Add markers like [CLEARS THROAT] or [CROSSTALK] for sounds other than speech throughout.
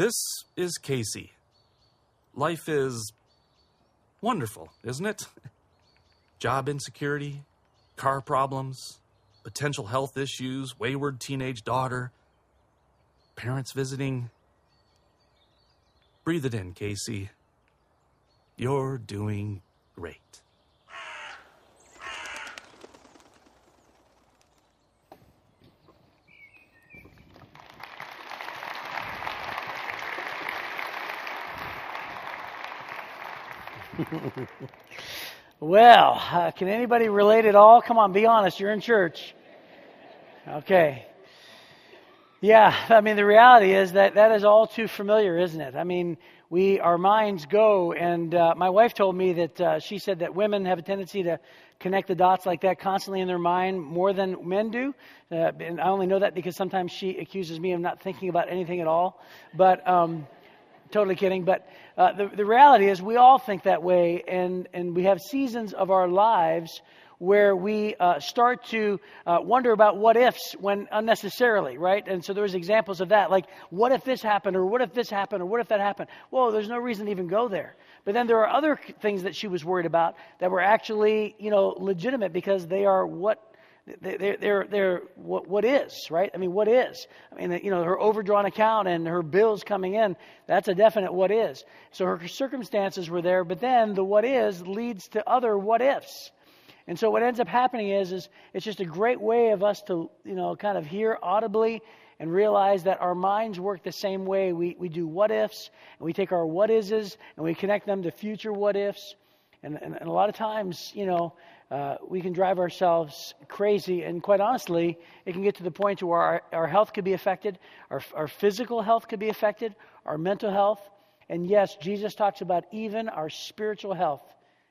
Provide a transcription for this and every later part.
This is Casey. Life is wonderful, isn't it? [LAUGHS] Job insecurity, car problems, potential health issues, wayward teenage daughter, parents visiting. Breathe it in, Casey. You're doing great. Well, uh, can anybody relate at all? Come on, be honest. You're in church. Okay. Yeah, I mean, the reality is that that is all too familiar, isn't it? I mean, we, our minds go, and uh, my wife told me that uh, she said that women have a tendency to connect the dots like that constantly in their mind more than men do. Uh, and I only know that because sometimes she accuses me of not thinking about anything at all. But, um, totally kidding. But uh, the, the reality is, we all think that way, and, and we have seasons of our lives where we uh, start to uh, wonder about what ifs when unnecessarily, right? And so there's examples of that, like what if this happened, or what if this happened, or what if that happened? Well, there's no reason to even go there. But then there are other things that she was worried about that were actually, you know, legitimate because they are what they're, they're, they're what, what is, right? I mean, what is? I mean, you know, her overdrawn account and her bills coming in, that's a definite what is. So her circumstances were there, but then the what is leads to other what ifs. And so what ends up happening is, is it's just a great way of us to, you know, kind of hear audibly and realize that our minds work the same way. We, we do what ifs, and we take our what ises, and we connect them to future what ifs. And, and, and a lot of times, you know, uh, we can drive ourselves crazy. And quite honestly, it can get to the point where our, our health could be affected, our, our physical health could be affected, our mental health. And yes, Jesus talks about even our spiritual health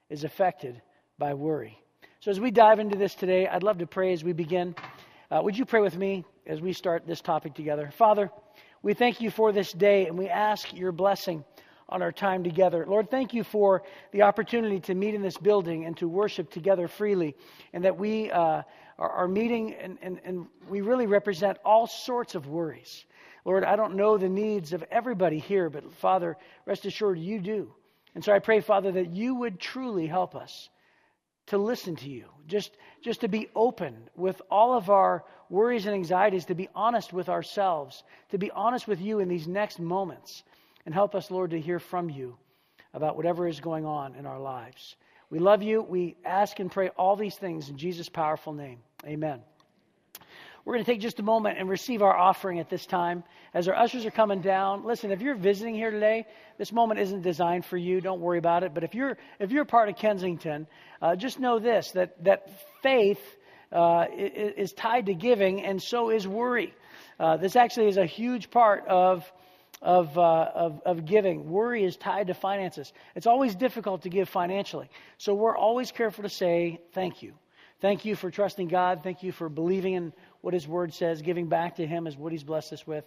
is affected by worry. So as we dive into this today, I'd love to pray as we begin. Uh, would you pray with me as we start this topic together? Father, we thank you for this day and we ask your blessing on our time together. Lord, thank you for the opportunity to meet in this building and to worship together freely, and that we uh, are, are, meeting and, and, and we really represent all sorts of worries. Lord, I don't know the needs of everybody here, but Father, rest assured you do. And so I pray, Father, that you would truly help us to listen to you, just, just to be open with all of our worries and anxieties, to be honest with ourselves, to be honest with you in these next moments. And help us, Lord, to hear from you about whatever is going on in our lives. We love you. We ask and pray all these things in Jesus' powerful name. Amen. We're going to take just a moment and receive our offering at this time. As our ushers are coming down, listen, if you're visiting here today, this moment isn't designed for you. Don't worry about it. But if you're, if you're part of Kensington, uh, just know this that, that faith uh, is tied to giving, and so is worry. Uh, this actually is a huge part of, of, uh, of, of, giving. Worry is tied to finances. It's always difficult to give financially. So we're always careful to say thank you. Thank you for trusting God. Thank you for believing in what His Word says. Giving back to Him is what He's blessed us with.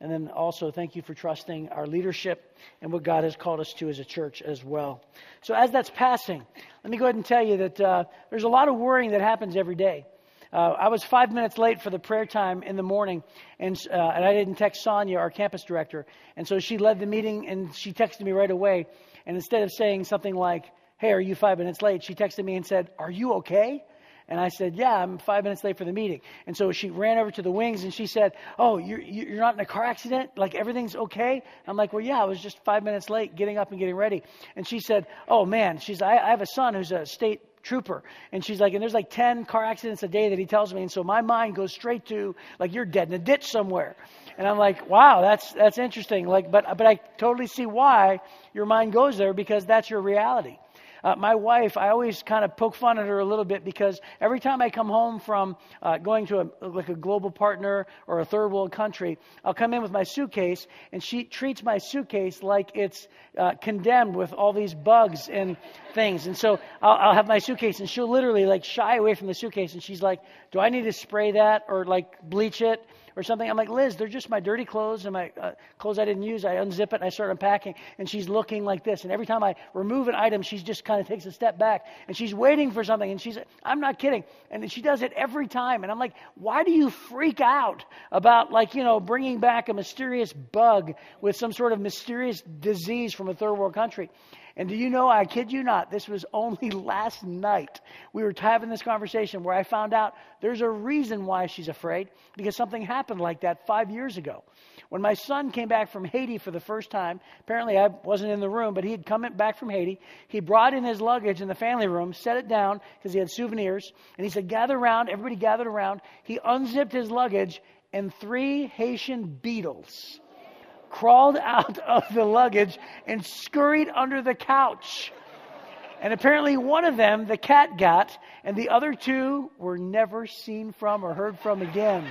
And then also, thank you for trusting our leadership and what God has called us to as a church as well. So, as that's passing, let me go ahead and tell you that uh, there's a lot of worrying that happens every day. Uh, I was five minutes late for the prayer time in the morning, and, uh, and I didn't text Sonia, our campus director. And so she led the meeting, and she texted me right away. And instead of saying something like, Hey, are you five minutes late? She texted me and said, Are you okay? And I said, Yeah, I'm five minutes late for the meeting. And so she ran over to the wings and she said, Oh, you're, you're not in a car accident? Like everything's okay? I'm like, Well, yeah, I was just five minutes late getting up and getting ready. And she said, Oh, man, she's, I, I have a son who's a state trooper. And she's like, and there's like 10 car accidents a day that he tells me. And so my mind goes straight to, like, you're dead in a ditch somewhere. And I'm like, wow, that's, that's interesting. Like, but, but I totally see why your mind goes there because that's your reality. Uh, my wife, I always kind of poke fun at her a little bit because every time I come home from uh, going to a, like a global partner or a third world country, I'll come in with my suitcase and she treats my suitcase like it's uh, condemned with all these bugs and things. And so I'll, I'll have my suitcase and she'll literally like shy away from the suitcase and she's like, do I need to spray that or like bleach it? Or something. I'm like, Liz, they're just my dirty clothes and my uh, clothes I didn't use. I unzip it and I start unpacking, and she's looking like this. And every time I remove an item, she just kind of takes a step back and she's waiting for something. And she's, I'm not kidding. And she does it every time. And I'm like, why do you freak out about like, you know, bringing back a mysterious bug with some sort of mysterious disease from a third world country? And do you know, I kid you not, this was only [LAUGHS] last night. We were having this conversation where I found out there's a reason why she's afraid because something happened like that five years ago. When my son came back from Haiti for the first time, apparently I wasn't in the room, but he had come back from Haiti. He brought in his luggage in the family room, set it down because he had souvenirs, and he said, Gather around. Everybody gathered around. He unzipped his luggage, and three Haitian beetles crawled out [LAUGHS] of the luggage and scurried under the couch. And apparently, one of them, the cat got, and the other two were never seen from or heard from again.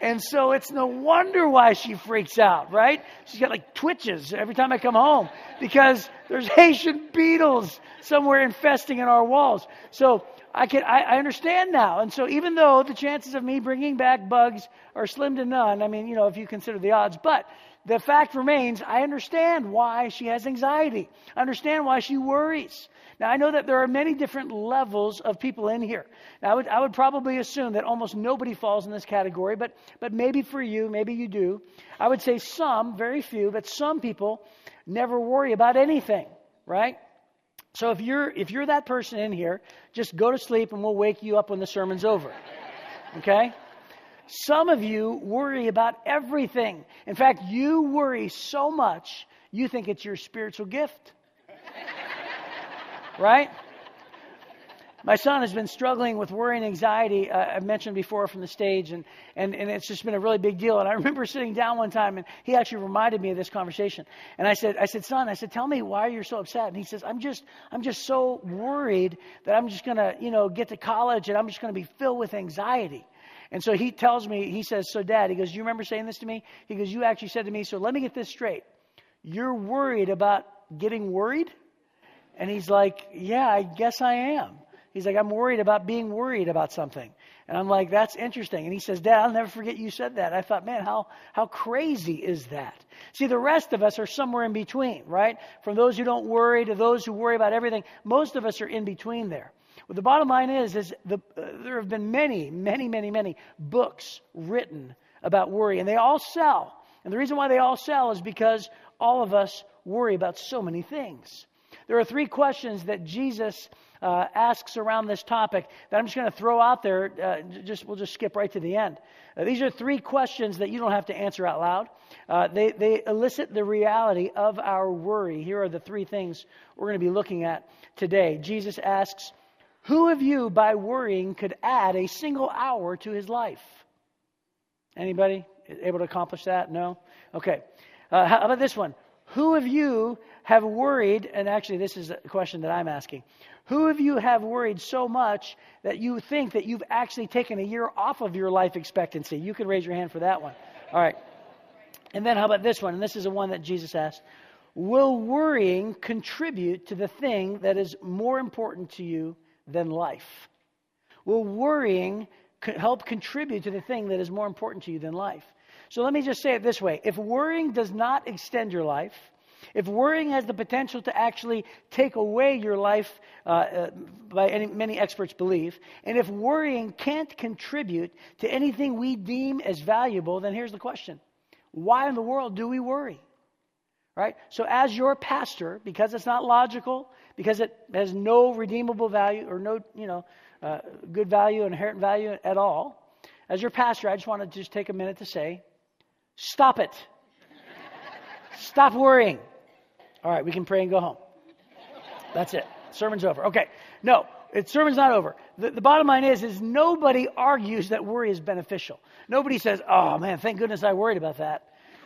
And so it's no wonder why she freaks out, right? She's got like twitches every time I come home because there's [LAUGHS] Haitian beetles somewhere infesting in our walls. So I can I, I, understand now. And so even though the chances of me bringing back bugs are slim to none, I mean, you know, if you consider the odds, but the fact remains, I understand why she has anxiety. I understand why she worries. Now, I know that there are many different levels of people in here. Now, I would, I would probably assume that almost nobody falls in this category, but, but maybe for you, maybe you do. I would say some, very few, but some people never worry about anything, right? So if you're if you're that person in here, just go to sleep and we'll wake you up when the sermon's over. Okay? Some of you worry about everything. In fact, you worry so much you think it's your spiritual gift. [LAUGHS] right? My son has been struggling with worry and anxiety, uh, I've mentioned before from the stage, and, and, and it's just been a really big deal. And I remember sitting down one time, and he actually reminded me of this conversation. And I said, I said, son, I said, tell me why you're so upset. And he says, I'm just, I'm just so worried that I'm just going to, you know, get to college and I'm just going to be filled with anxiety. And so he tells me, he says, so dad, he goes, you remember saying this to me? He goes, you actually said to me, so let me get this straight. You're worried about getting worried? And he's like, yeah, I guess I am. He's like, I'm worried about being worried about something. And I'm like, that's interesting. And he says, Dad, I'll never forget you said that. I thought, man, how, how crazy is that? See, the rest of us are somewhere in between, right? From those who don't worry to those who worry about everything, most of us are in between there. Well, the bottom line is, is the, uh, there have been many, many, many, many books written about worry, and they all sell. And the reason why they all sell is because all of us worry about so many things. There are three questions that Jesus uh, asks around this topic that I'm just going to throw out there. Uh, just we'll just skip right to the end. Uh, these are three questions that you don't have to answer out loud. Uh, they they elicit the reality of our worry. Here are the three things we're going to be looking at today. Jesus asks, "Who of you, by worrying, could add a single hour to his life?" Anybody able to accomplish that? No. Okay. Uh, how about this one? Who of you have worried, and actually, this is a question that I'm asking. Who of you have worried so much that you think that you've actually taken a year off of your life expectancy? You can raise your hand for that one. All right. And then how about this one? And this is the one that Jesus asked. Will worrying contribute to the thing that is more important to you than life? Will worrying help contribute to the thing that is more important to you than life? So let me just say it this way if worrying does not extend your life, if worrying has the potential to actually take away your life, uh, uh, by any, many experts believe, and if worrying can't contribute to anything we deem as valuable, then here's the question Why in the world do we worry? Right? So, as your pastor, because it's not logical, because it has no redeemable value or no, you know, uh, good value, inherent value at all, as your pastor, I just want to just take a minute to say, stop it. Stop worrying. All right, we can pray and go home. That's it. Sermon's over. Okay. No, it, sermon's not over. The, the bottom line is, is nobody argues that worry is beneficial. Nobody says, "Oh man, thank goodness I worried about that."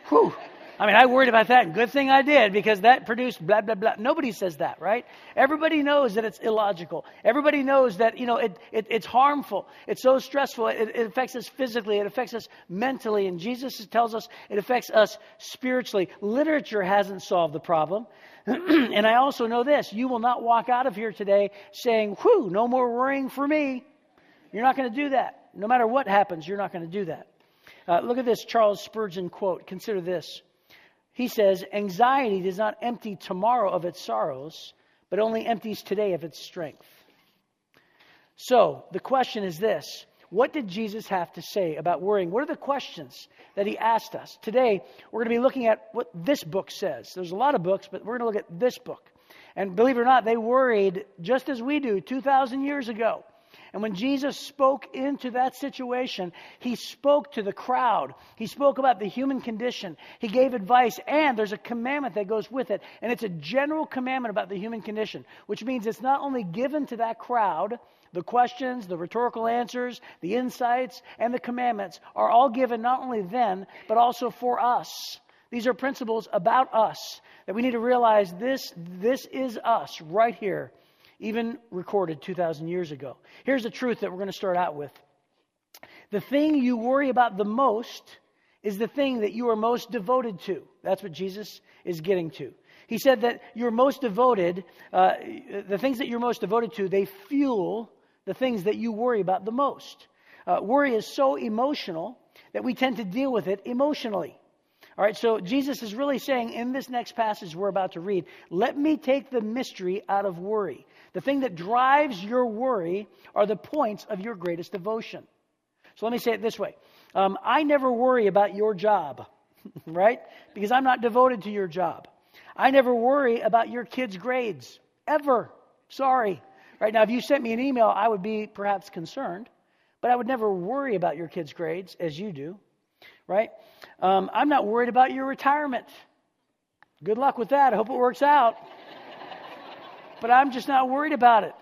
Whew. I mean, I worried about that. Good thing I did because that produced blah, blah, blah. Nobody says that, right? Everybody knows that it's illogical. Everybody knows that, you know, it, it it's harmful. It's so stressful. It, it affects us physically. It affects us mentally. And Jesus tells us it affects us spiritually. Literature hasn't solved the problem. [CLEARS THROAT] and I also know this you will not walk out of here today saying, whew, no more worrying for me. You're not going to do that. No matter what happens, you're not going to do that. Uh, look at this Charles Spurgeon quote. Consider this. He says, Anxiety does not empty tomorrow of its sorrows, but only empties today of its strength. So, the question is this What did Jesus have to say about worrying? What are the questions that he asked us? Today, we're going to be looking at what this book says. There's a lot of books, but we're going to look at this book. And believe it or not, they worried just as we do 2,000 years ago. And when Jesus spoke into that situation, he spoke to the crowd. He spoke about the human condition. He gave advice, and there's a commandment that goes with it. And it's a general commandment about the human condition, which means it's not only given to that crowd, the questions, the rhetorical answers, the insights, and the commandments are all given not only then, but also for us. These are principles about us that we need to realize this, this is us right here even recorded 2,000 years ago. Here's the truth that we're going to start out with the thing you worry about the most is the thing that you are most devoted to. That's what Jesus is getting to. He said that you're most devoted, uh, the things that you're most devoted to, they fuel the things that you worry about the most. Uh, worry is so emotional that we tend to deal with it emotionally. All right, so Jesus is really saying in this next passage we're about to read, let me take the mystery out of worry. The thing that drives your worry are the points of your greatest devotion. So let me say it this way um, I never worry about your job, [LAUGHS] right? Because I'm not devoted to your job. I never worry about your kids' grades, ever. Sorry. Right now, if you sent me an email, I would be perhaps concerned, but I would never worry about your kids' grades as you do, right? Um, I'm not worried about your retirement. Good luck with that. I hope it works out but I'm just not worried about it.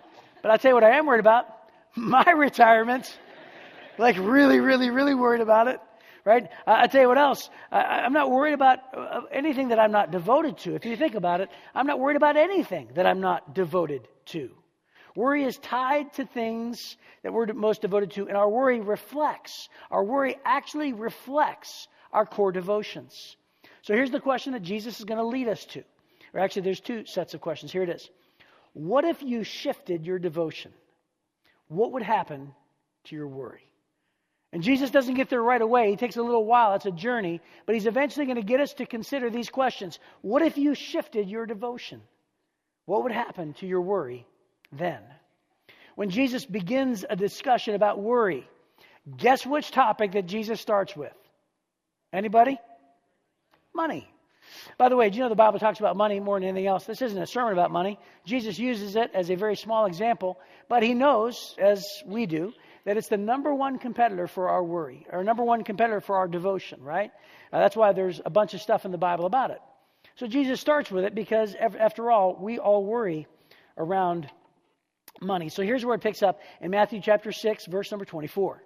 But I'll tell you what I am worried about [LAUGHS] my retirement. Like, really, really, really worried about it. Right? I, will tell you what else. I, am not worried about uh, anything that I'm not devoted to. If you think about it, I'm not worried about anything that I'm not devoted to. Worry is tied to things that we're most devoted to, and our worry reflects, our worry actually reflects our core devotions. So here's the question that Jesus is going to lead us to. Or actually, there's two sets of questions. Here it is. What if you shifted your devotion? What would happen to your worry? And Jesus doesn't get there right away. He takes a little while. It's a journey. But he's eventually going to get us to consider these questions. What if you shifted your devotion? What would happen to your worry then? When Jesus begins a discussion about worry, guess which topic that Jesus starts with? Anybody? Money. By the way, do you know the Bible talks about money more than anything else? This isn't a sermon about money. Jesus uses it as a very small example, but he knows, as we do, that it's the number one competitor for our worry, or number one competitor for our devotion, right? Uh, that's why there's a bunch of stuff in the Bible about it. So Jesus starts with it because, after all, we all worry around money. So here's where it picks up in Matthew chapter 6, verse number 24.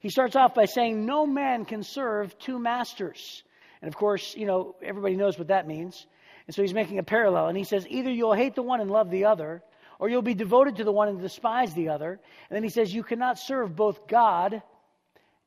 He starts off by saying, No man can serve two masters. And of course, you know, everybody knows what that means. And so he's making a parallel. And he says, either you'll hate the one and love the other, or you'll be devoted to the one and despise the other. And then he says, you cannot serve both God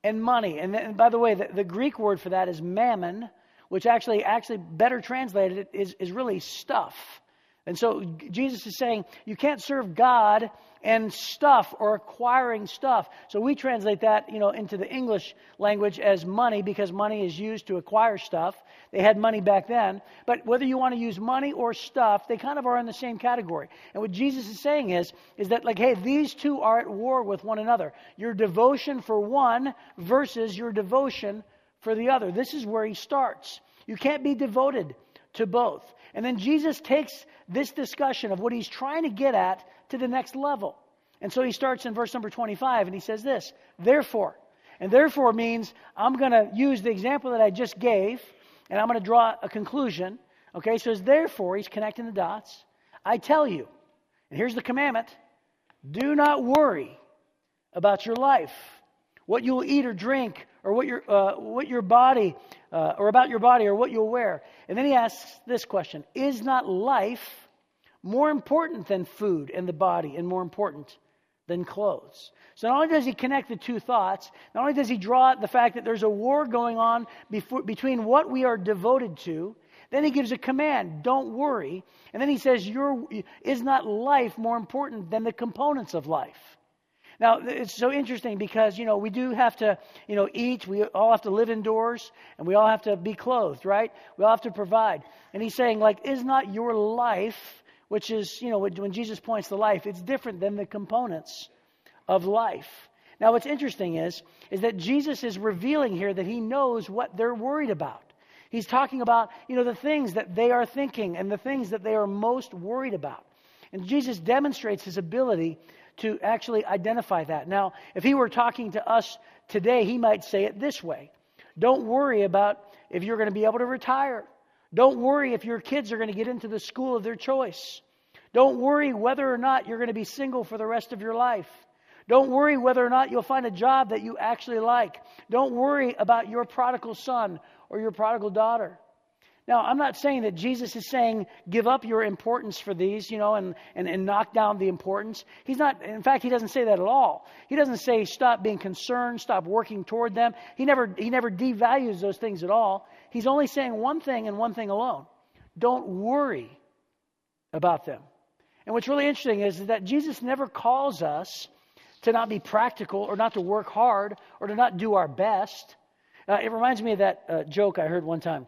and money. And, then, and by the way, the, the, Greek word for that is mammon, which actually, actually better translated is, is really stuff. And so Jesus is saying, you can't serve God and stuff or acquiring stuff. So we translate that, you know, into the English language as money because money is used to acquire stuff. They had money back then. But whether you want to use money or stuff, they kind of are in the same category. And what Jesus is saying is, is that like, hey, these two are at war with one another. Your devotion for one versus your devotion for the other. This is where he starts. You can't be devoted to both. And then Jesus takes this discussion of what he's trying to get at to the next level. And so he starts in verse number 25 and he says this Therefore, and therefore means I'm going to use the example that I just gave and I'm going to draw a conclusion. Okay, so it's therefore, he's connecting the dots. I tell you, and here's the commandment do not worry about your life, what you'll eat or drink, or what your, uh, what your body, uh, or about your body, or what you'll wear. And then he asks this question Is not life more important than food and the body, and more important than clothes? So not only does he connect the two thoughts, not only does he draw the fact that there's a war going on before, between what we are devoted to, then he gives a command, don't worry. And then he says, Your, is not life more important than the components of life? Now, it's so interesting because, you know, we do have to, you know, eat. We all have to live indoors and we all have to be clothed, right? We all have to provide. And he's saying, like, is not your life, which is, you know, when Jesus points to life, it's different than the components of life. Now, what's interesting is, is that Jesus is revealing here that he knows what they're worried about. He's talking about, you know, the things that they are thinking and the things that they are most worried about. And Jesus demonstrates his ability to actually identify that. Now, if he were talking to us today, he might say it this way Don't worry about if you're going to be able to retire. Don't worry if your kids are going to get into the school of their choice. Don't worry whether or not you're going to be single for the rest of your life. Don't worry whether or not you'll find a job that you actually like. Don't worry about your prodigal son or your prodigal daughter. Now, I'm not saying that Jesus is saying give up your importance for these, you know, and, and, and knock down the importance. He's not, in fact, he doesn't say that at all. He doesn't say stop being concerned, stop working toward them. He never, he never devalues those things at all. He's only saying one thing and one thing alone don't worry about them. And what's really interesting is that Jesus never calls us to not be practical or not to work hard or to not do our best. Uh, it reminds me of that uh, joke I heard one time.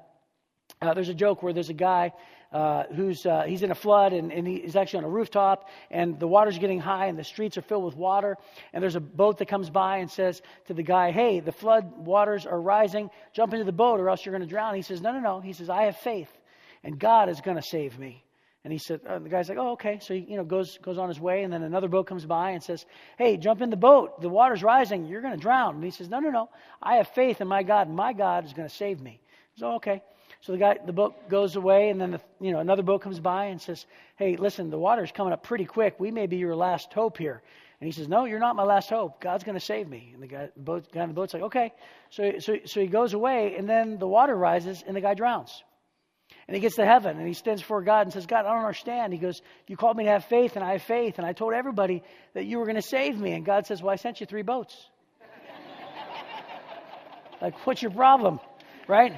Uh, there's a joke where there's a guy uh, who's uh, he's in a flood and, and he's actually on a rooftop and the water's getting high and the streets are filled with water and there's a boat that comes by and says to the guy, "Hey, the flood waters are rising. Jump into the boat or else you're going to drown." He says, "No, no, no." He says, "I have faith, and God is going to save me." And he said, uh, the guy's like, oh, okay. So he, you know, goes goes on his way, and then another boat comes by and says, hey, jump in the boat. The water's rising. You're going to drown. And he says, no, no, no. I have faith in my God, my God is going to save me. So oh, okay. So the guy, the boat goes away, and then the, you know another boat comes by and says, "Hey, listen, the water's coming up pretty quick. We may be your last hope here." And he says, "No, you're not my last hope. God's going to save me." And the guy, the boat, guy in the boat's like, "Okay." So, so, so he goes away, and then the water rises, and the guy drowns. And he gets to heaven, and he stands before God and says, "God, I don't understand." He goes, "You called me to have faith, and I have faith, and I told everybody that you were going to save me." And God says, "Well, I sent you three boats." [LAUGHS] like, what's your problem, right?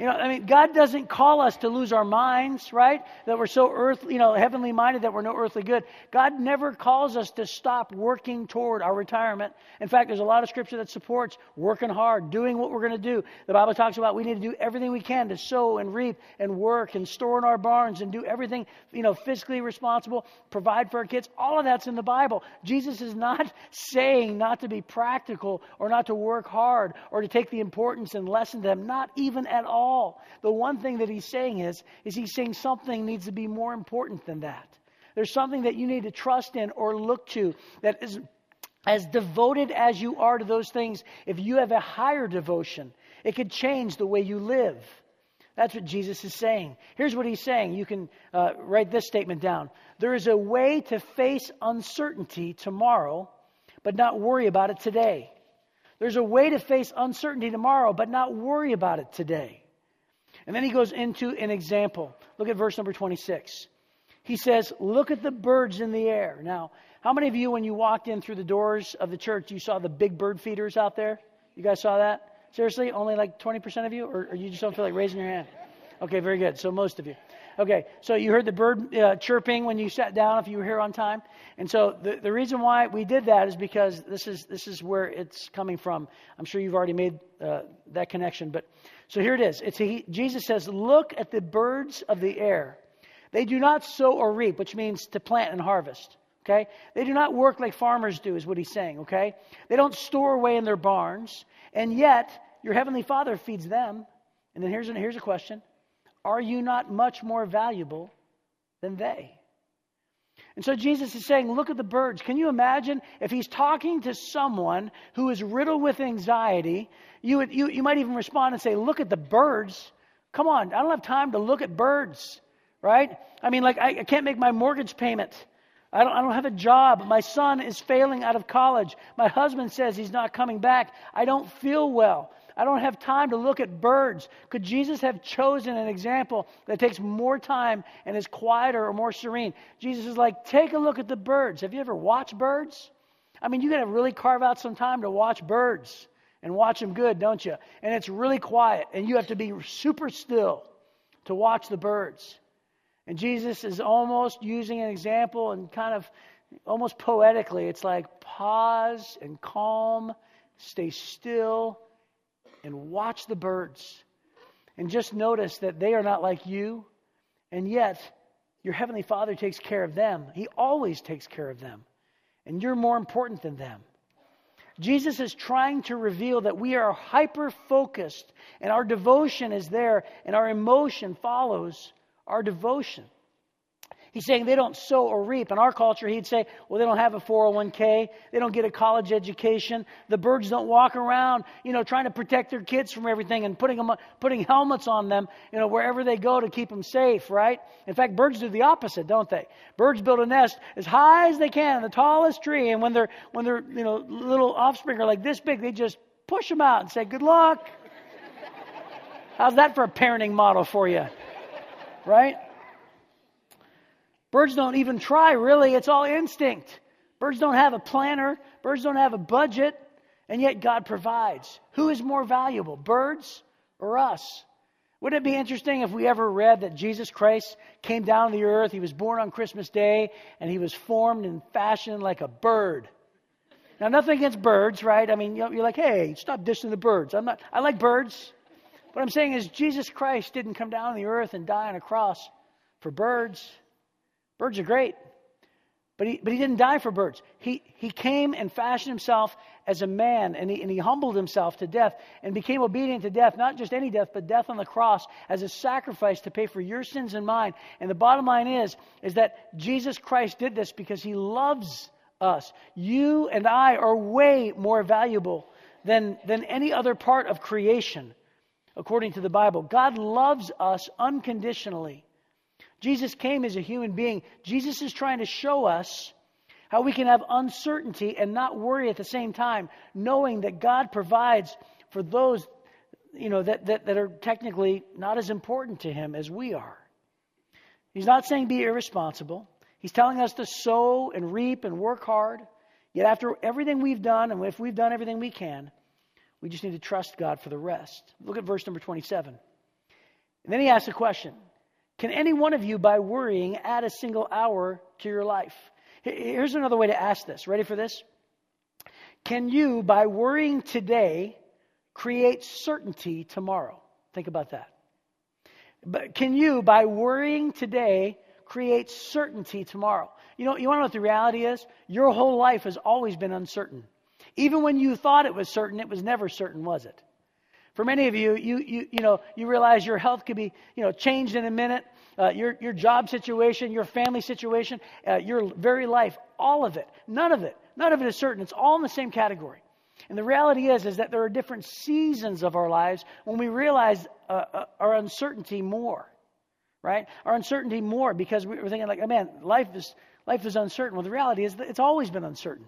You know, I mean, God doesn't call us to lose our minds, right? That we're so earth, you know, heavenly minded that we're no earthly good. God never calls us to stop working toward our retirement. In fact, there's a lot of scripture that supports working hard, doing what we're going to do. The Bible talks about we need to do everything we can to sow and reap and work and store in our barns and do everything, you know, fiscally responsible, provide for our kids. All of that's in the Bible. Jesus is not [LAUGHS] saying not to be practical or not to work hard or to take the importance and lessen them, not even at all all. The one thing that he's saying is, is he's saying something needs to be more important than that. There's something that you need to trust in or look to that is as devoted as you are to those things. If you have a higher devotion, it could change the way you live. That's what Jesus is saying. Here's what he's saying. You can uh, write this statement down. There is a way to face uncertainty tomorrow, but not worry about it today. There's a way to face uncertainty tomorrow, but not worry about it today. And then he goes into an example. Look at verse number 26. He says, Look at the birds in the air. Now, how many of you, when you walked in through the doors of the church, you saw the big bird feeders out there? You guys saw that? Seriously? Only like 20% of you? Or, or you just don't feel like raising your hand? Okay, very good. So most of you. Okay, so you heard the bird uh, chirping when you sat down if you were here on time. And so the, the reason why we did that is because this is, this is where it's coming from. I'm sure you've already made uh, that connection. But so here it is. It's a, Jesus says, Look at the birds of the air. They do not sow or reap, which means to plant and harvest. Okay? They do not work like farmers do, is what he's saying. Okay? They don't store away in their barns. And yet, your heavenly Father feeds them. And then here's, a, here's a question Are you not much more valuable than they? And so Jesus is saying, Look at the birds. Can you imagine if he's talking to someone who is riddled with anxiety? You, would, you, you might even respond and say, Look at the birds. Come on, I don't have time to look at birds, right? I mean, like, I, I can't make my mortgage payment. I don't, I don't have a job. My son is failing out of college. My husband says he's not coming back. I don't feel well. I don't have time to look at birds. Could Jesus have chosen an example that takes more time and is quieter or more serene? Jesus is like, take a look at the birds. Have you ever watched birds? I mean, you got to really carve out some time to watch birds and watch them good, don't you? And it's really quiet, and you have to be super still to watch the birds. And Jesus is almost using an example and kind of almost poetically, it's like, pause and calm, stay still, and watch the birds. And just notice that they are not like you, and yet your Heavenly Father takes care of them. He always takes care of them. And you're more important than them. Jesus is trying to reveal that we are hyper focused and our devotion is there and our emotion follows our devotion. He's saying they don't sow or reap. In our culture, he'd say, well, they don't have a 401k. They don't get a college education. The birds don't walk around, you know, trying to protect their kids from everything and putting, them, putting helmets on them, you know, wherever they go to keep them safe, right? In fact, birds do the opposite, don't they? Birds build a nest as high as they can in the tallest tree. And when they're, when they're, you know, little offspring are like this big, they just push them out and say, good luck. How's that for a parenting model for you? Right? Birds don't even try, really. It's all instinct. Birds don't have a planner, birds don't have a budget, and yet God provides. Who is more valuable, birds or us? Wouldn't it be interesting if we ever read that Jesus Christ came down to the earth, he was born on Christmas Day, and he was formed and fashioned like a bird? Now, nothing against birds, right? I mean, you're like, hey, stop dissing the birds. I'm not, I like birds. What I'm saying is, Jesus Christ didn't come down to the earth and die on a cross for birds. Birds are great. But he, but he didn't die for birds. He, he came and fashioned himself as a man, and he, and he humbled himself to death and became obedient to death, not just any death, but death on the cross as a sacrifice to pay for your sins and mine. And the bottom line is, is that Jesus Christ did this because he loves us. You and I are way more valuable than, than any other part of creation, according to the Bible. God loves us unconditionally. Jesus came as a human being. Jesus is trying to show us how we can have uncertainty and not worry at the same time, knowing that God provides for those you know that, that, that are technically not as important to him as we are. He's not saying be irresponsible. He's telling us to sow and reap and work hard. Yet after everything we've done, and if we've done everything we can, we just need to trust God for the rest. Look at verse number 27. And then he asks a question can any one of you, by worrying, add a single hour to your life? Here's another way to ask this. Ready for this? Can you, by worrying today, create certainty tomorrow? Think about that. But can you, by worrying today, create certainty tomorrow? You know, you want to know what the reality is? Your whole life has always been uncertain. Even when you thought it was certain, it was never certain, was it? For many of you, you, you, you know, you realize your health could be, you know, changed in a minute. Uh, your, your job situation, your family situation, uh, your very life, all of it, none of it, none of it is certain. It's all in the same category. And the reality is, is that there are different seasons of our lives when we realize uh, uh our uncertainty more, right? Our uncertainty more because we're thinking like, oh man, life is life is uncertain. Well, the reality is that it's always been uncertain.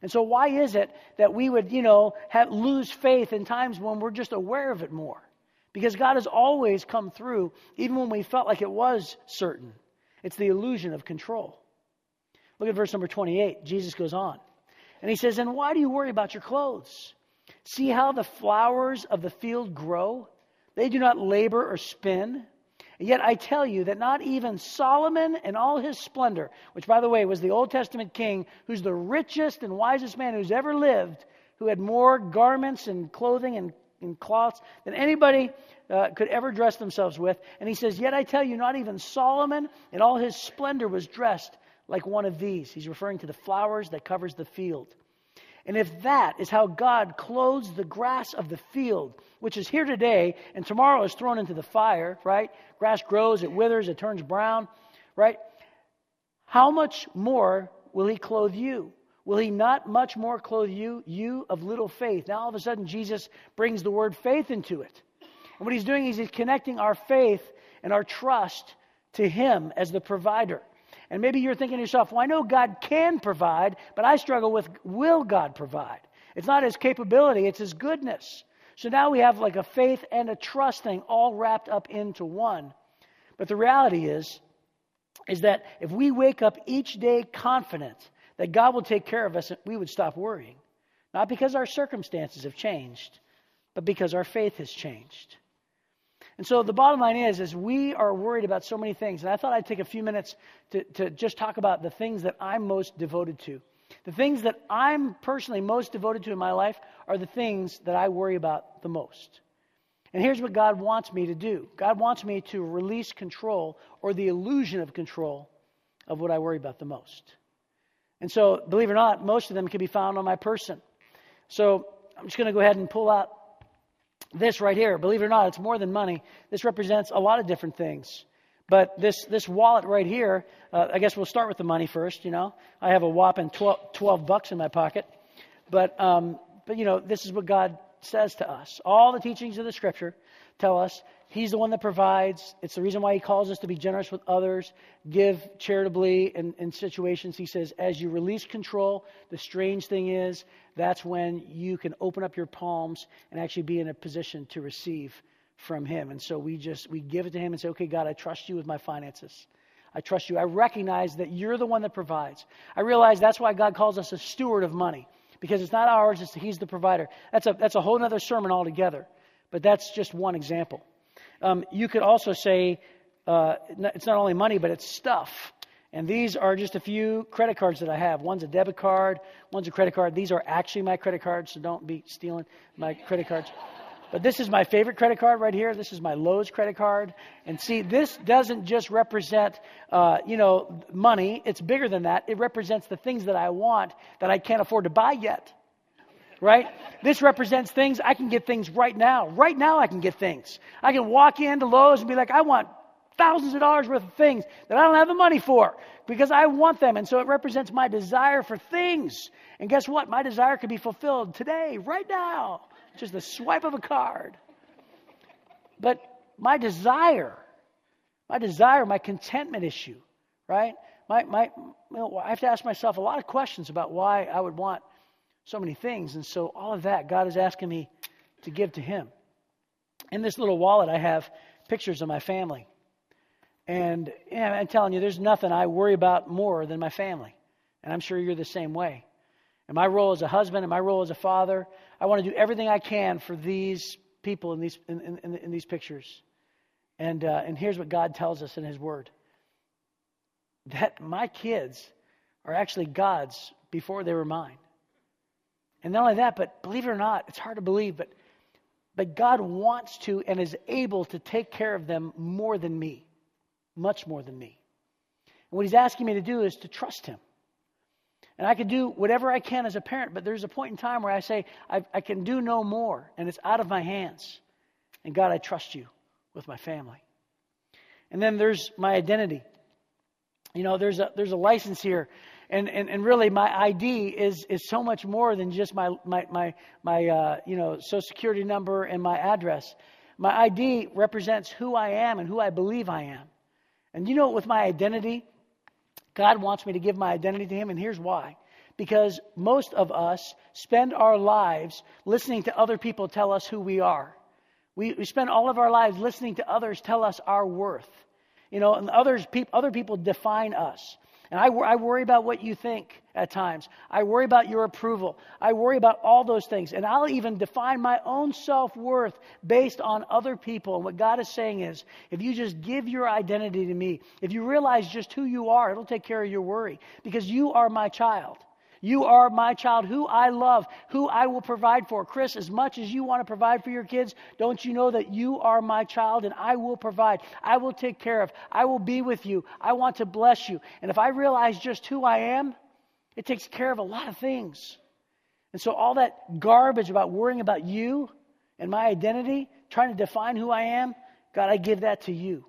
And so, why is it that we would, you know, have, lose faith in times when we're just aware of it more? Because God has always come through, even when we felt like it was certain. It's the illusion of control. Look at verse number 28. Jesus goes on. And he says, And why do you worry about your clothes? See how the flowers of the field grow? They do not labor or spin. And yet I tell you that not even Solomon in all his splendor, which by the way was the Old Testament king, who's the richest and wisest man who's ever lived, who had more garments and clothing and, and cloths than anybody uh, could ever dress themselves with. And he says, Yet I tell you, not even Solomon in all his splendor was dressed like one of these. He's referring to the flowers that covers the field. And if that is how God clothes the grass of the field, which is here today and tomorrow is thrown into the fire, right? Grass grows, it withers, it turns brown, right? How much more will He clothe you? Will He not much more clothe you, you of little faith? Now all of a sudden, Jesus brings the word faith into it. And what He's doing is He's connecting our faith and our trust to Him as the provider. And maybe you're thinking to yourself, well, I know God can provide, but I struggle with will God provide? It's not his capability, it's his goodness. So now we have like a faith and a trust thing all wrapped up into one. But the reality is, is that if we wake up each day confident that God will take care of us, we would stop worrying. Not because our circumstances have changed, but because our faith has changed. And so the bottom line is, is we are worried about so many things. And I thought I'd take a few minutes to, to just talk about the things that I'm most devoted to. The things that I'm personally most devoted to in my life are the things that I worry about the most. And here's what God wants me to do God wants me to release control or the illusion of control of what I worry about the most. And so, believe it or not, most of them can be found on my person. So, I'm just going to go ahead and pull out this right here. Believe it or not, it's more than money. This represents a lot of different things. But this, this wallet right here, uh, I guess we'll start with the money first, you know. I have a whopping 12, 12 bucks in my pocket. But, um, but, you know, this is what God says to us. All the teachings of the scripture tell us He's the one that provides. It's the reason why He calls us to be generous with others, give charitably in, in situations. He says, as you release control, the strange thing is that's when you can open up your palms and actually be in a position to receive from Him. And so we just, we give it to Him and say, okay, God, I trust you with my finances. I trust you. I recognize that you're the one that provides. I realize that's why God calls us a steward of money because it's not ours, it's He's the provider. That's a, that's a whole other sermon altogether, but that's just one example. Um, you could also say uh, it's not only money, but it's stuff. And these are just a few credit cards that I have. One's a debit card, one's a credit card. These are actually my credit cards, so don't be stealing my credit cards. But this is my favorite credit card right here. This is my Lowe's credit card. And see, this doesn't just represent, uh, you know, money. It's bigger than that. It represents the things that I want that I can't afford to buy yet right? This represents things, I can get things right now. Right now, I can get things. I can walk into Lowe's and be like, I want thousands of dollars worth of things that I don't have the money for because I want them. And so it represents my desire for things. And guess what? My desire can be fulfilled today, right now. Just the swipe of a card. But my desire, my desire, my contentment issue, right? My, my, I have to ask myself a lot of questions about why I would want so many things. And so all of that, God is asking me to give to Him. In this little wallet, I have pictures of my family. And yeah, I'm telling you, there's nothing I worry about more than my family. And I'm sure you're the same way. And my role as a husband and my role as a father, I want to do everything I can for these people in these, in, in, in these pictures. And, uh, and here's what God tells us in His Word that my kids are actually God's before they were mine. And not only that, but believe it or not, it's hard to believe, but, but God wants to and is able to take care of them more than me, much more than me. And what He's asking me to do is to trust Him. And I can do whatever I can as a parent, but there's a point in time where I say, I, I can do no more, and it's out of my hands. And God, I trust you with my family. And then there's my identity. You know, there's a, there's a license here and, and, and really my ID is, is so much more than just my, my, my, my uh, you know, social security number and my address. My ID represents who I am and who I believe I am. And you know, with my identity, God wants me to give my identity to Him, and here's why. Because most of us spend our lives listening to other people tell us who we are. We, we spend all of our lives listening to others tell us our worth. You know, and others, pe- other people define us. And I, I worry about what you think at times. I worry about your approval. I worry about all those things. And I'll even define my own self worth based on other people. And what God is saying is if you just give your identity to me, if you realize just who you are, it'll take care of your worry because you are my child. You are my child, who I love, who I will provide for. Chris, as much as you want to provide for your kids, don't you know that you are my child and I will provide? I will take care of. I will be with you. I want to bless you. And if I realize just who I am, it takes care of a lot of things. And so, all that garbage about worrying about you and my identity, trying to define who I am, God, I give that to you.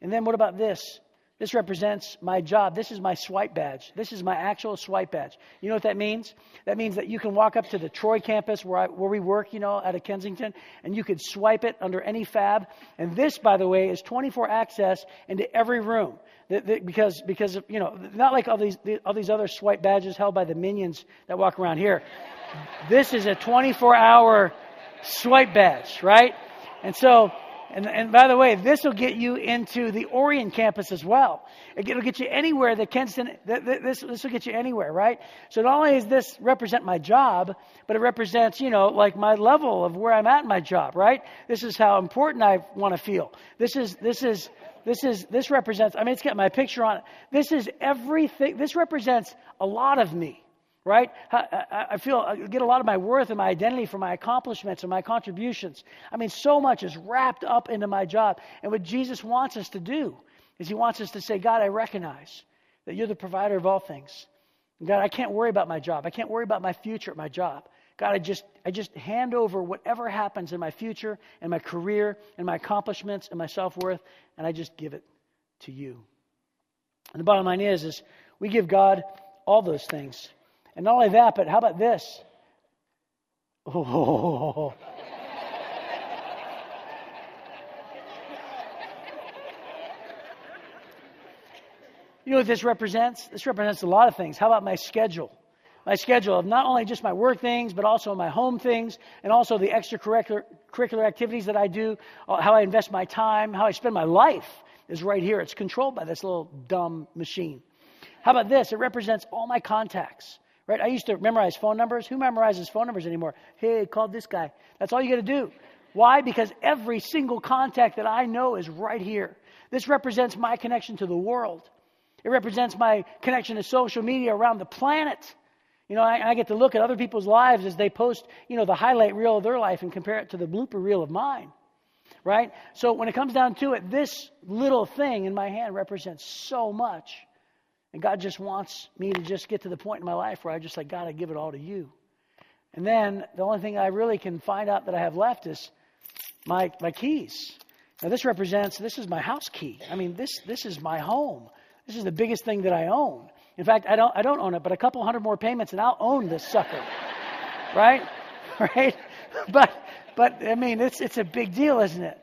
And then, what about this? This represents my job. This is my swipe badge. This is my actual swipe badge. You know what that means? That means that you can walk up to the Troy campus where, I, where we work, you know, out of Kensington, and you could swipe it under any fab. And this, by the way, is 24 access into every room. because, because you know, not like all these, all these other swipe badges held by the minions that walk around here. This is a 24 hour swipe badge, right? And so And, and by the way, this will get you into the Orion campus as well. It'll get you anywhere that Kenston, this, this will get you anywhere, right? So not only does this represent my job, but it represents, you know, like my level of where I'm at in my job, right? This is how important I want to feel. This is, this is, this is, this represents, I mean, it's got my picture on it. This is everything, this represents a lot of me right? I feel uh, I get a lot of my worth and my identity from my accomplishments and my contributions. I mean, so much is wrapped up into my job. And what Jesus wants us to do is He wants us to say, God, I recognize that you're the provider of all things. God, I can't worry about my job. I can't worry about my future at my job. God, I just, I just hand over whatever happens in my future and my career and my accomplishments and my self worth, and I just give it to you. And the bottom line is, is we give God all those things. And not only that, but how about this? Oh. [LAUGHS] You know what this represents? This represents a lot of things. How about my schedule? My schedule of not only just my work things, but also my home things, and also the extracurricular curricular activities that I do, uh, how I invest my time, how I spend my life is right here. It's controlled by this little dumb machine. How about this? It represents all my contacts. Right? I used to memorize phone numbers. Who memorizes phone numbers anymore? Hey, call this guy. That's all you got to do. Why? Because every single contact that I know is right here. This represents my connection to the world. It represents my connection to social media around the planet. You know, I, I, get to look at other people's lives as they post, you know, the highlight reel of their life and compare it to the blooper reel of mine. Right? So when it comes down to it, this little thing in my hand represents so much. And God just wants me to just get to the point in my life where I just like, God, I give it all to you. And then the only thing I really can find out that I have left is my, my keys. Now this represents, this is my house key. I mean, this, this is my home. This is the biggest thing that I own. In fact, I don't, I don't own it, but a couple hundred more payments and I'll own this sucker. [LAUGHS] right? [LAUGHS] Right? [LAUGHS] But, but I mean, it's, it's a big deal, isn't it?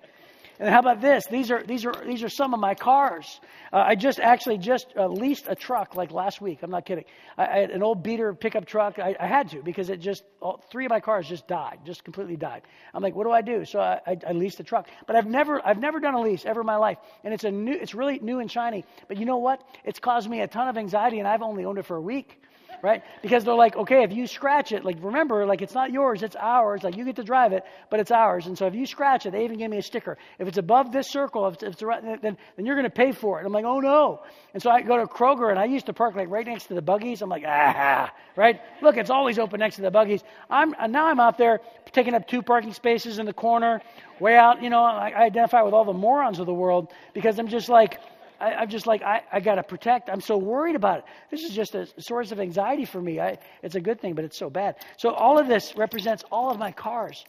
And how about this? These are these are these are some of my cars. Uh, I just actually just uh, leased a truck like last week. I'm not kidding. I, I had an old beater pickup truck. I, I had to because it just all, three of my cars just died, just completely died. I'm like, what do I do? So I, I, I leased a truck. But I've never I've never done a lease ever in my life, and it's a new it's really new and shiny. But you know what? It's caused me a ton of anxiety, and I've only owned it for a week right? Because they're like, okay, if you scratch it, like remember, like it's not yours, it's ours. Like you get to drive it, but it's ours. And so if you scratch it, they even give me a sticker. If it's above this circle, if it's, if it's around, then, then you're going to pay for it. I'm like, oh no. And so I go to Kroger and I used to park like right next to the buggies. I'm like, ah, right? Look, it's always open next to the buggies. I'm now I'm out there taking up two parking spaces in the corner, way out. You know, I, I identify with all the morons of the world because I'm just like I, am just like, I, I got to protect. I'm so worried about it. This is just a source of anxiety for me. I, it's a good thing, but it's so bad. So all of this represents all of my cars.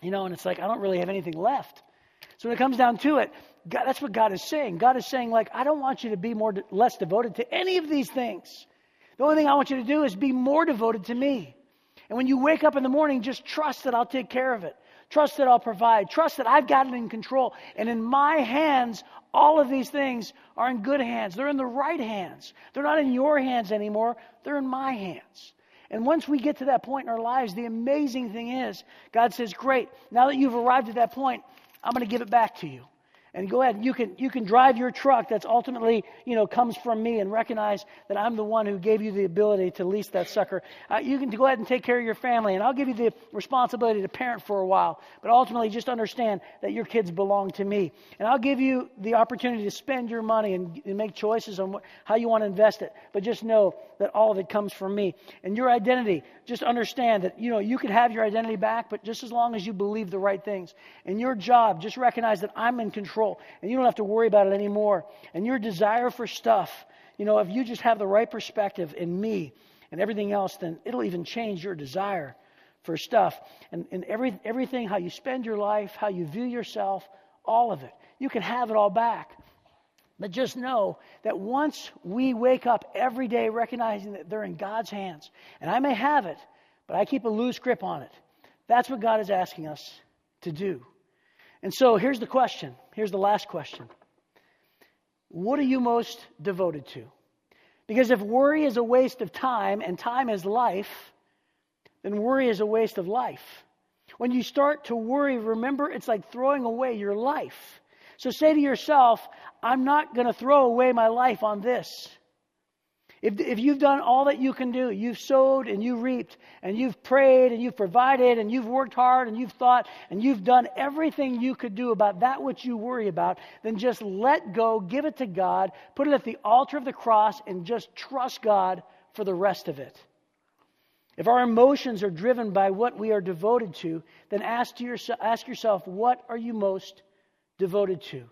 You know, and it's like, I don't really have anything left. So when it comes down to it, God, that's what God is saying. God is saying, like, I don't want you to be more, less devoted to any of these things. The only thing I want you to do is be more devoted to me. And when you wake up in the morning, just trust that I'll take care of it. Trust that I'll provide. Trust that I've got it in control. And in my hands, all of these things are in good hands. They're in the right hands. They're not in your hands anymore. They're in my hands. And once we get to that point in our lives, the amazing thing is, God says, Great, now that you've arrived at that point, I'm going to give it back to you and go ahead you can you can drive your truck that's ultimately you know comes from me and recognize that i'm the one who gave you the ability to lease that sucker. Uh, you can go ahead and take care of your family and i'll give you the responsibility to parent for a while. But ultimately just understand that your kids belong to me. And i'll give you the opportunity to spend your money and, and make choices on how you want to invest it. But just know that all of it comes from me. And your identity just understand that you know you could have your identity back but just as long as you believe the right things. And your job just recognize that i'm in control control and you don't have to worry about it anymore. And your desire for stuff, you know, if you just have the right perspective in me and everything else, then it'll even change your desire for stuff. And, and every, everything, how you spend your life, how you view yourself, all of it. You can have it all back. But just know that once we wake up every day recognizing that they're in God's hands, and I may have it, but I keep a loose grip on it. That's what God is asking us to do. And so here's the question. Here's the last question. What are you most devoted to? Because if worry is a waste of time and time is life, then worry is a waste of life. When you start to worry, remember it's like throwing away your life. So say to yourself, I'm not going to throw away my life on this. If, if you've done all that you can do, you've sowed and you've reaped, and you've prayed and you've provided, and you've worked hard and you've thought, and you've done everything you could do about that which you worry about, then just let go, give it to God, put it at the altar of the cross, and just trust God for the rest of it. If our emotions are driven by what we are devoted to, then ask, to ask yourself, what are you most devoted to?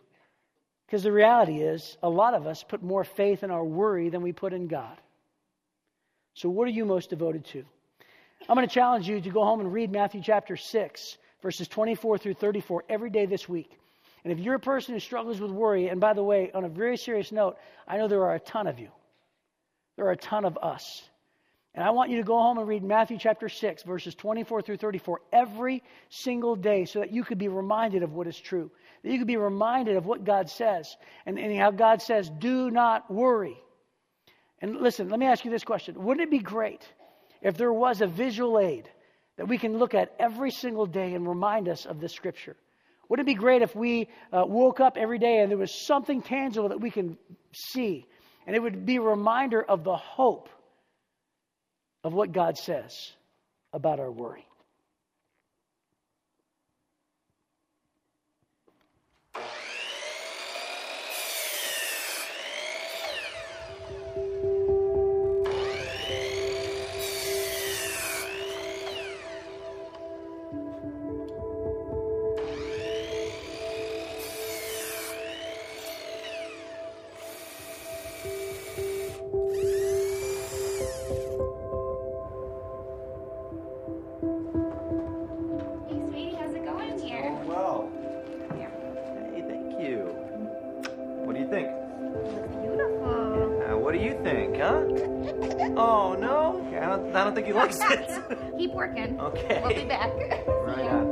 Because the reality is, a lot of us put more faith in our worry than we put in God. So, what are you most devoted to? I'm going to challenge you to go home and read Matthew chapter 6, verses 24 through 34 every day this week. And if you're a person who struggles with worry, and by the way, on a very serious note, I know there are a ton of you, there are a ton of us. And I want you to go home and read Matthew chapter 6, verses 24 through 34 every single day so that you could be reminded of what is true. That you could be reminded of what God says and, and how God says, do not worry. And listen, let me ask you this question Wouldn't it be great if there was a visual aid that we can look at every single day and remind us of this scripture? Wouldn't it be great if we uh, woke up every day and there was something tangible that we can see? And it would be a reminder of the hope of what God says about our worry. Keep working. Okay. We'll be back. [LAUGHS] Right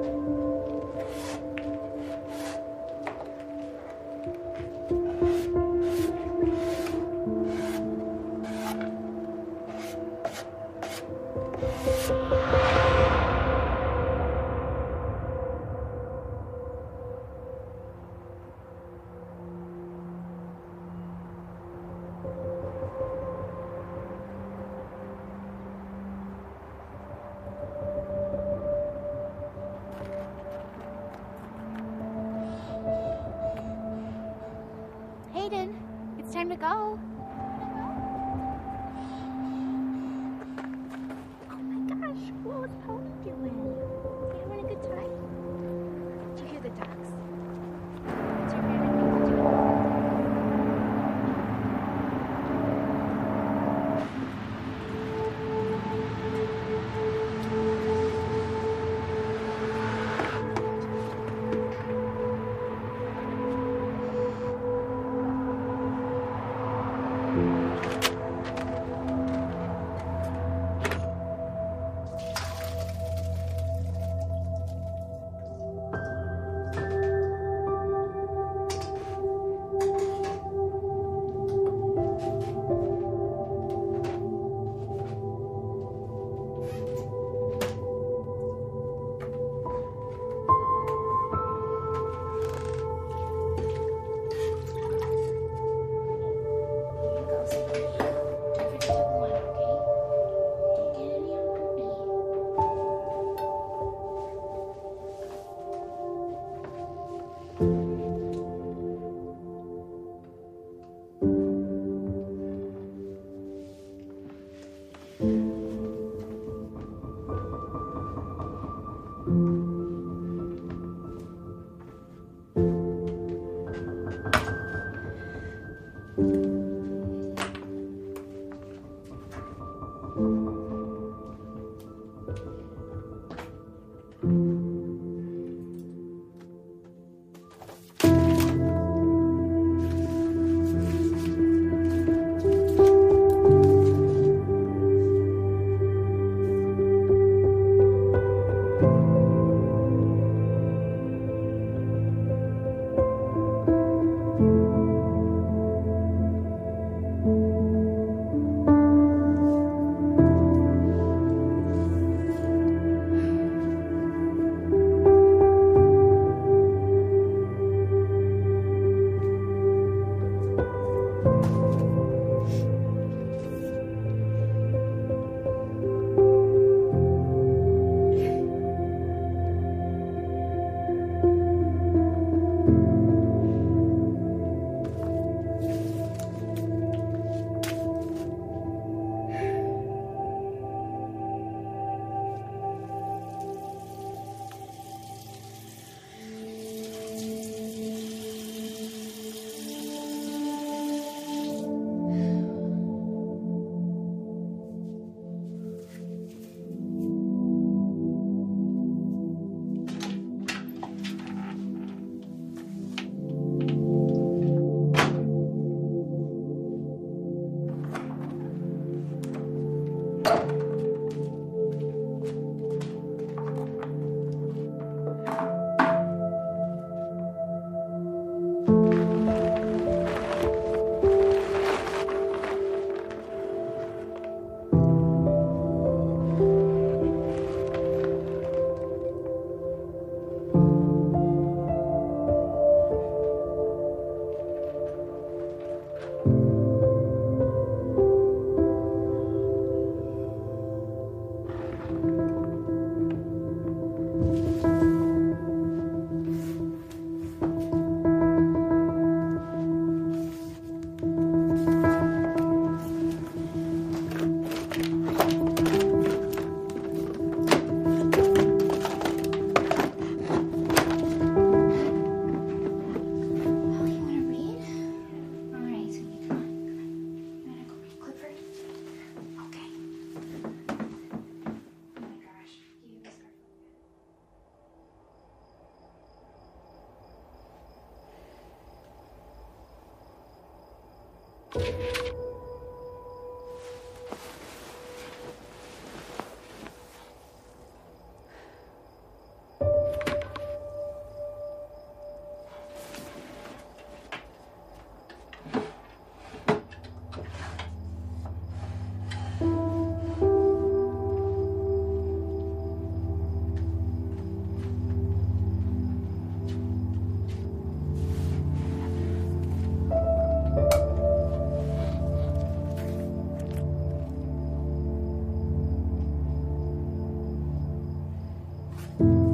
on.